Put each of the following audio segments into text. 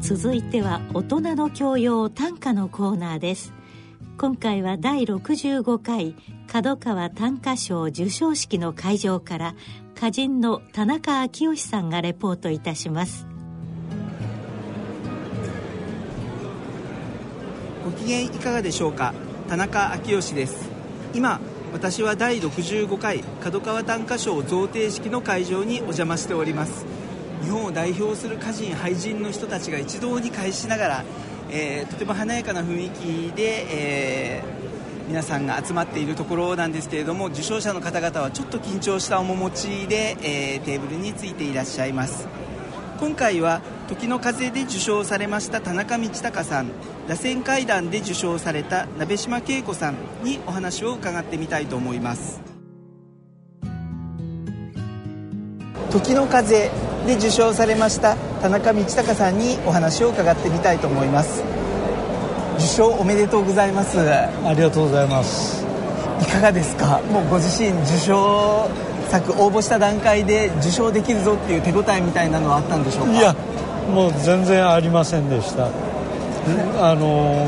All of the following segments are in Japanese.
続いては大人の教養短歌のコーナーです。今回は第65回角川短歌賞授賞式の会場から歌人の田中昭義さんがレポートいたします。ご機嫌いかがでしょうか？田中昭義です。今私は第65回角川短歌賞贈呈式の会場にお邪魔しております。日本を代表する歌人俳人の人たちが一堂に会しながら、えー、とても華やかな雰囲気で、えー、皆さんが集まっているところなんですけれども受賞者の方々はちょっと緊張した面持ちで、えー、テーブルについていらっしゃいます。今回は時の風で受賞されました田中道隆さん螺旋階段で受賞された鍋島恵子さんにお話を伺ってみたいと思います。時の風で受賞されました田中道隆さんにお話を伺ってみたいと思います。受賞おめでとうございます。ありがとうございます。いかがですか？もうご自身受賞作応募した段階で受賞できるぞっていう手応えみたいなのはあったんでしょうか？いやもう全然ありませんでした。あの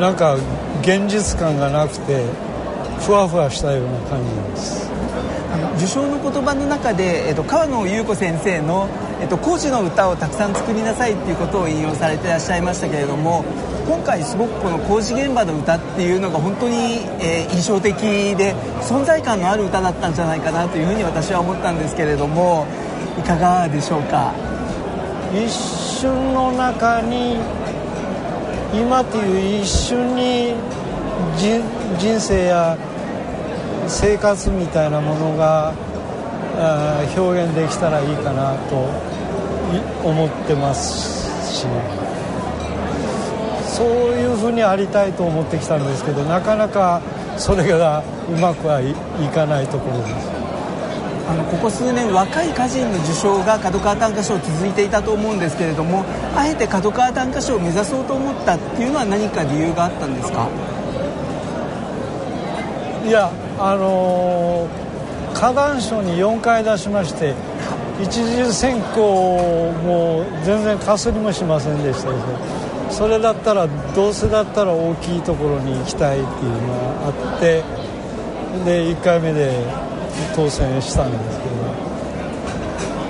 なんか現実感がなくてふわふわしたような感じです受賞の言葉の中で、えっと、川野優子先生の、えっと、工事の歌をたくさん作りなさいっていうことを引用されてらっしゃいましたけれども今回すごくこの工事現場の歌っていうのが本当に、えー、印象的で存在感のある歌だったんじゃないかなというふうに私は思ったんですけれどもいかがでしょうか？一瞬の中に今という一瞬に人生や生活みたいなものが表現できたらいいかなと思ってますし。そういうふうにありたいと思ってきたんですけどなかなかそれがうまくはいかないところです。あのここ数年若い歌人の受賞が角川短歌賞続いていたと思うんですけれどもあえて角川短歌賞を目指そうと思ったっていうのは何か理由があったんですか？いやあのー、花壇賞に4回出しまして一次選考も全然かすりもしませんでしたけどそれだったらどうせだったら大きいところに行きたいっていうのがあってで1回目で当選したんですけど。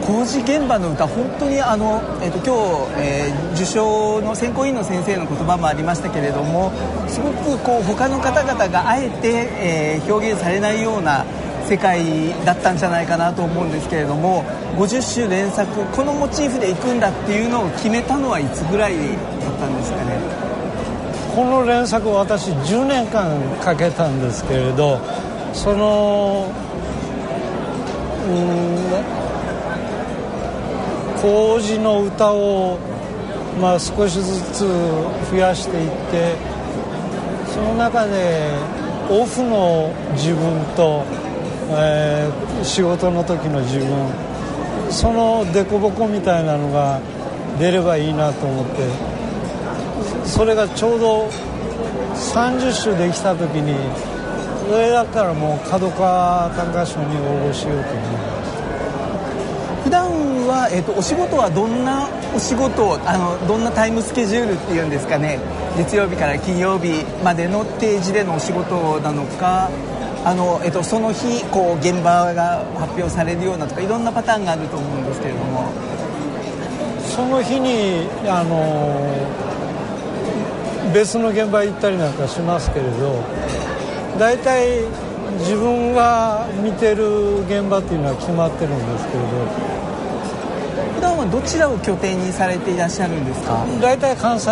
工事現場の歌本当にあの、えーと、今日、えー、受賞の選考委員の先生の言葉もありましたけれどもすごくこう他の方々があえて、えー、表現されないような世界だったんじゃないかなと思うんですけれども50周連作このモチーフでいくんだっていうのを決めたのはいつぐらいだったんですかね？この連作を私10年間かけたんですけれどそのうん工事の歌を、まあ、少しずつ増やしていってその中でオフの自分とえー、仕事の時の自分その凸凹みたいなのが出ればいいなと思ってそれがちょうど30種できた時にそれだったらもう角川短歌賞に応募しようと思いま普段は、えーと、お仕事はどんなお仕事あのどんなタイムスケジュールっていうんですかね。月曜日から金曜日までの定時でのお仕事なのかあの、えっと、その日こう現場が発表されるようなとかいろんなパターンがあると思うんですけれども。その日にあの別の現場行ったりなんかしますけれど大体自分が見てる現場っていうのは決まってるんですけれど。普段はどちらを拠点にされていらっしゃるんですか？大体関西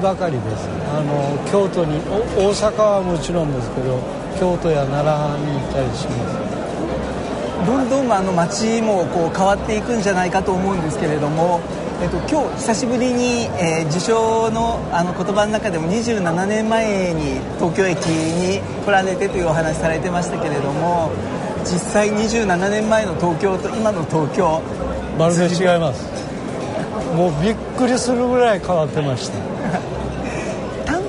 ばかりです。あの京都に大阪はもちろんですけど京都や奈良に行ったりします。どんどんあの街もこう変わっていくんじゃないかと思うんですけれども、えっと、今日久しぶりに、えー、受賞のあの言葉の中でも27年前に東京駅に来られてというお話されてましたけれども実際27年前の東京と今の東京まるで違います。もうびっくりするぐらい変わってました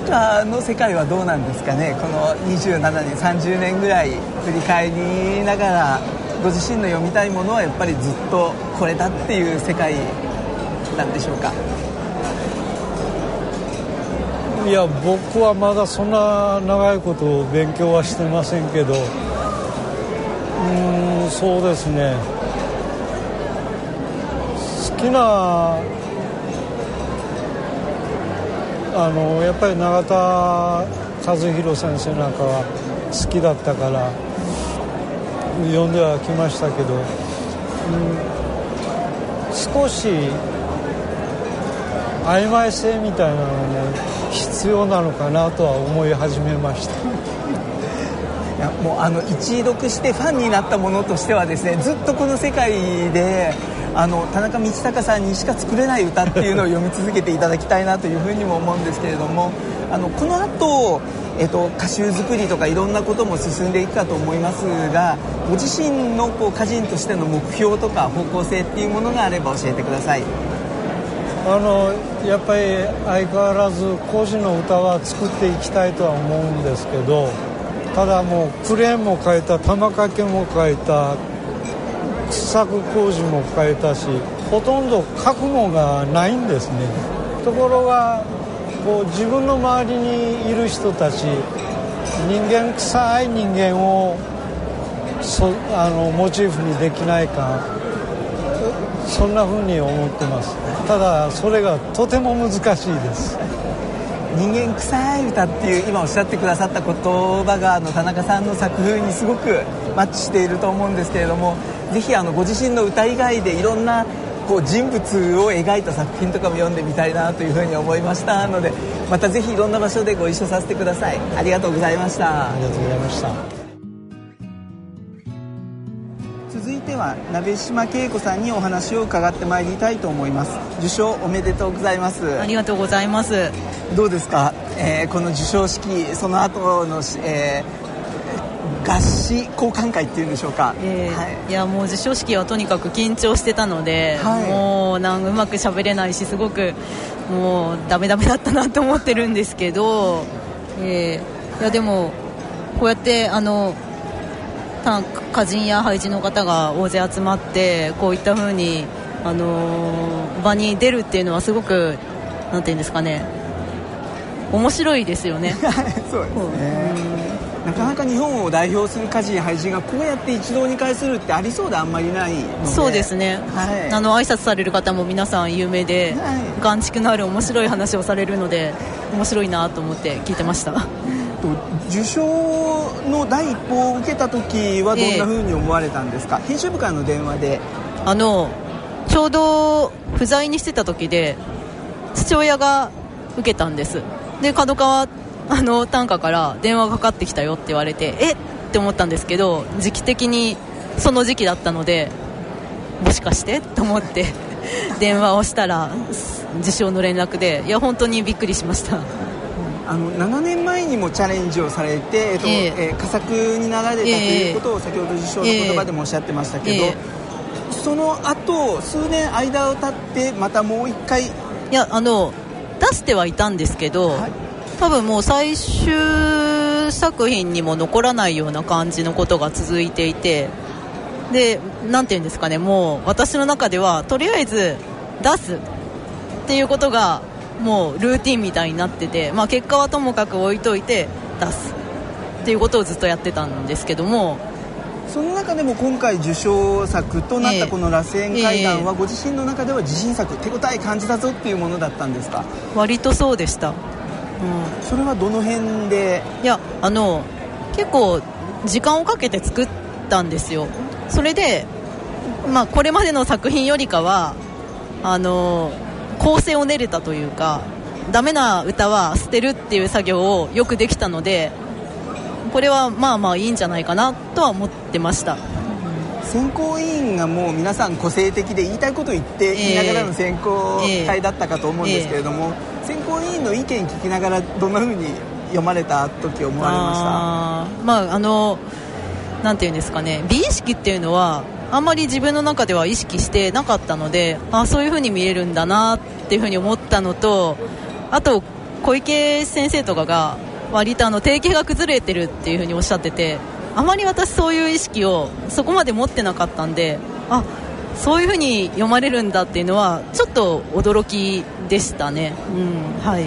今の世界はどうなんですかね？この27年30年ぐらい振り返りながらご自身の読みたいものはやっぱりずっとこれだっていう世界ったんでしょうか？いや僕はまだそんな長いこと勉強はしてませんけどうんそうですね。好きなあのやっぱり永田和弘先生なんかは好きだったから読んではきましたけど、うん、少し曖昧性みたいなのも必要なのかなとは思い始めました。いやもうあの一読してファンになったものとしてはですねずっとこの世界であの田中道隆さんにしか作れない歌っていうのを読み続けていただきたいなというふうにも思うんですけれどもあのこの後えっと、歌集作りとかいろんなことも進んでいくかと思いますがご自身のこう歌人としての目標とか方向性っていうものがあれば教えてください。あのやっぱり相変わらず講師の歌は作っていきたいとは思うんですけどただもうクレーンも変えた玉掛けも変えた掘削工事も変えたしほとんど覚悟がないんですね。ところがこう自分の周りにいる人たち人間臭い人間をそあのモチーフにできないかそんな風に思ってますただそれがとても難しいです。人間臭い歌っていう今おっしゃってくださった言葉があの田中さんの作風にすごくマッチしていると思うんですけれどもぜひあのご自身の歌以外でいろんなこう人物を描いた作品とかも読んでみたいなというふうに思いましたのでまたぜひいろんな場所でご一緒させてください。ありがとうございました。ありがとうございました続いては鍋島恵子さんにお話を伺ってまいりたいと思います。受賞おめでとうございます。ありがとうございます。どうですか、えー、この授賞式その後の、えー、合詞交換会っていうんでしょうか、えー、はい、いやもう授賞式はとにかく緊張してたので、はい、もうなんうまく喋れないしすごくもうダメダメだったなと思ってるんですけど、えー、いやでもこうやってあの歌人や俳人の方が大勢集まってこういった風にあのー、場に出るっていうのはすごくなんていうんですかね面白いですよね。そうですね。なかなか日本を代表する歌人俳人がこうやって一堂に会するってありそうであんまりないそうですね、はい、あの挨拶される方も皆さん有名で、はい、眼蓄のある面白い話をされるので面白いなと思って聞いてました受賞の第一報を受けた時はどんなふうに思われたんですか、えー、編集部からの電話で。あのちょうど不在にしてた時で父親が受けたんです。で角川あの短歌から電話がかかってきたよって言われてえ？って思ったんですけど時期的にその時期だったのでもしかして？と思って 電話をしたら受賞の連絡でいや本当にびっくりしましたあの7年前にもチャレンジをされて、えっとえー、えー、佳作になられたということを先ほど受賞の言葉でもおっしゃってましたけど、えー、その後数年間を経ってまたもう一回いやあの出してはいたんですけど、はい、多分もう最終作品にも残らないような感じのことが続いていてでなんていうんですかねもう私の中ではとりあえず出すっていうことがもうルーティンみたいになってて、まあ、結果はともかく置いといて出す。っていうことをずっとやってたんですけどもその中でも今回受賞作となったこの「螺旋階段」はご自身の中では自信作手応え感じたぞっていうものだったんですか？割とそうでした、うん、それはどの辺で？いやあの結構時間をかけて作ったんですよ。それでまあこれまでの作品よりかはあの構成を練れたというかダメな歌は捨てるっていう作業をよくできたのでこれはまあまあいいんじゃないかなとは思ってました。選考委員がもう皆さん個性的で言いたいことを言って言いながらの選考会だったかと思うんですけれども、えー、選考委員の意見聞きながらどんなふうに読まれた時思われました？まああのなんていうんですかね。美意識っていうのはあんまり自分の中では意識してなかったのであそういう風に見えるんだなっていう風に思ったのとあと小池先生とかが割とあの定型が崩れてるっていう風におっしゃっててあまり私そういう意識をそこまで持ってなかったんであそういうふうに読まれるんだっていうのはちょっと驚きでしたね、うんはい。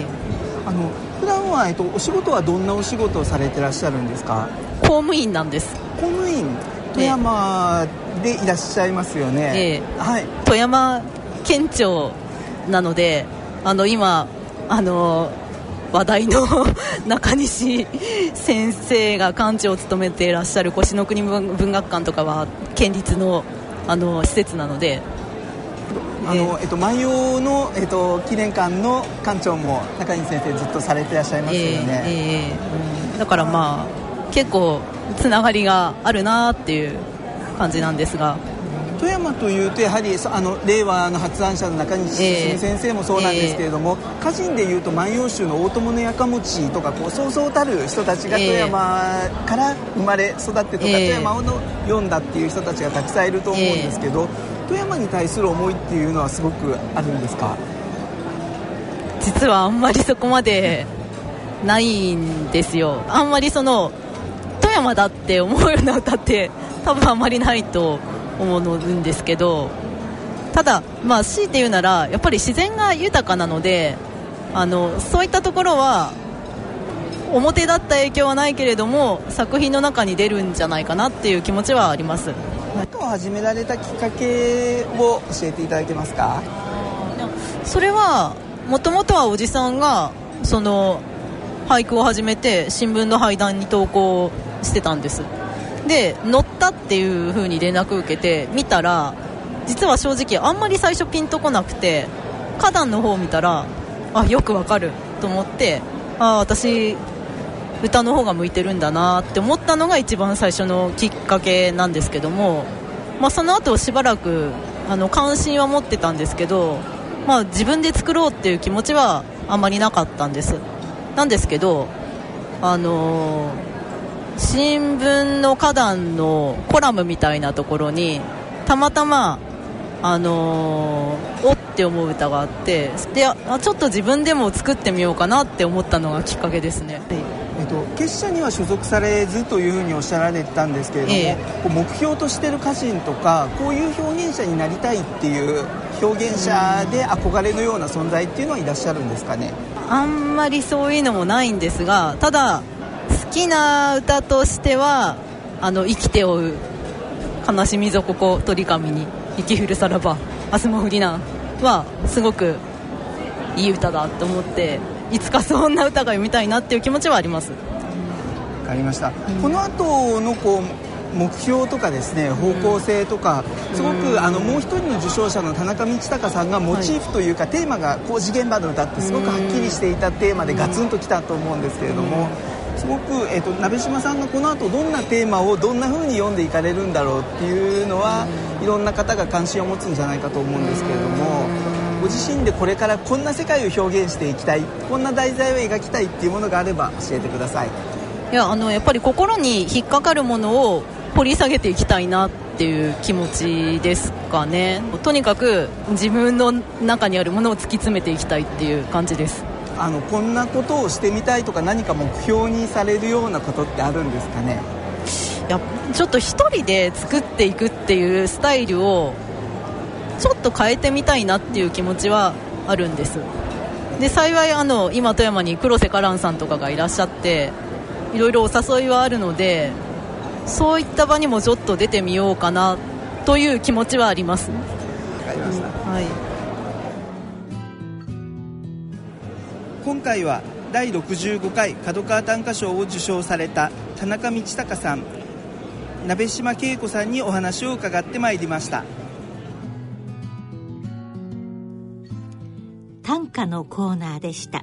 あの普段はえっとお仕事はどんなお仕事をされてらっしゃるんですか？公務員なんです。公務員富山でいらっしゃいますよね、ええ。はい。富山県庁なのであの今あの話題の中西先生が館長を務めていらっしゃる越の国文文学館とかは県立のあの施設なのであの、えっと、万葉の、えっと、記念館の館長も中西先生ずっとされていらっしゃいますよね、ええええうんだからまあ結構つながりがあるなっていう感じなんですが。富山というとやはりそあの令和の発案者の中西ええ先生もそうなんですけれども、歌人でいうと「万葉集」の大友のやかもちとかこうそうそうたる人たちがええ。富山から生まれ育ってとか、ええ。富山をの読んだっていう人たちがたくさんいると思うんですけど、富山に対する思いっていうのはすごくあるんですか？実はあんまりそこまでないんですよ。あんまりその富山だって思うような歌って多分あんまりないと思うんですけどただまあ強いて言うならやっぱり自然が豊かなのであのそういったところは表だった影響はないけれども作品の中に出るんじゃないかなっていう気持ちはあります。歌を始められたきっかけを教えていただけますか？それはもともとはおじさんがその俳句を始めて新聞の俳談に投稿してたんです。で乗ったっていう風に連絡受けて見たら実は正直あんまり最初ピンとこなくて花壇の方見たらあよくわかると思ってああ私歌の方が向いてるんだなって思ったのが一番最初のきっかけなんですけども、まあ、その後しばらくあの関心は持ってたんですけど、まあ、自分で作ろうっていう気持ちはあまりなかったんです。なんですけどあのー新聞の花壇のコラムみたいなところにたまたまあのーおって思う歌があってであちょっと自分でも作ってみようかなって思ったのがきっかけですね、えっと、結社には所属されずというふうにおっしゃられてたんですけれども、ええ。目標としてる歌人とかこういう表現者になりたいっていう表現者で憧れのような存在っていうのはいらっしゃるんですかね？あんまりそういうのもないんですがただ好きな歌としては「あの生きて追う悲しみぞここ鳥神に雪降るさらば明日も降りな」はすごくいい歌だと思っていつかそんな歌が読みたいなっていう気持ちはあります。わかりました、この後のこう目標とかですね方向性とか、すごくあのもう一人の受賞者の田中道隆さんがモチーフというか、テーマが工事現場の歌ってすごくはっきりしていたテーマでガツンときたと思うんですけれども、すごく、えっと鍋島さんがこの後どんなテーマをどんな風に読んでいかれるんだろうっていうのは、いろんな方が関心を持つんじゃないかと思うんですけれども、ご自身でこれからこんな世界を表現していきたいこんな題材を描きたいっていうものがあれば教えてください。いやあのやっぱり心に引っかかるものを掘り下げていきたいなっていう気持ちですかね。とにかく自分の中にあるものを突き詰めていきたいっていう感じですあのこんなことをしてみたいとか何か目標にされるようなことってあるんですかね？いやちょっと一人で作っていくっていうスタイルをちょっと変えてみたいなっていう気持ちはあるんです。で幸いあの今富山に黒瀬カランさんとかがいらっしゃっていろいろお誘いはあるのでそういった場にもちょっと出てみようかなという気持ちはあります、わかりました。はい、今回は第65回角川短歌賞を受賞された田中道隆さん。鍋島恵子さんにお話を伺ってまいりました。短歌のコーナーでした。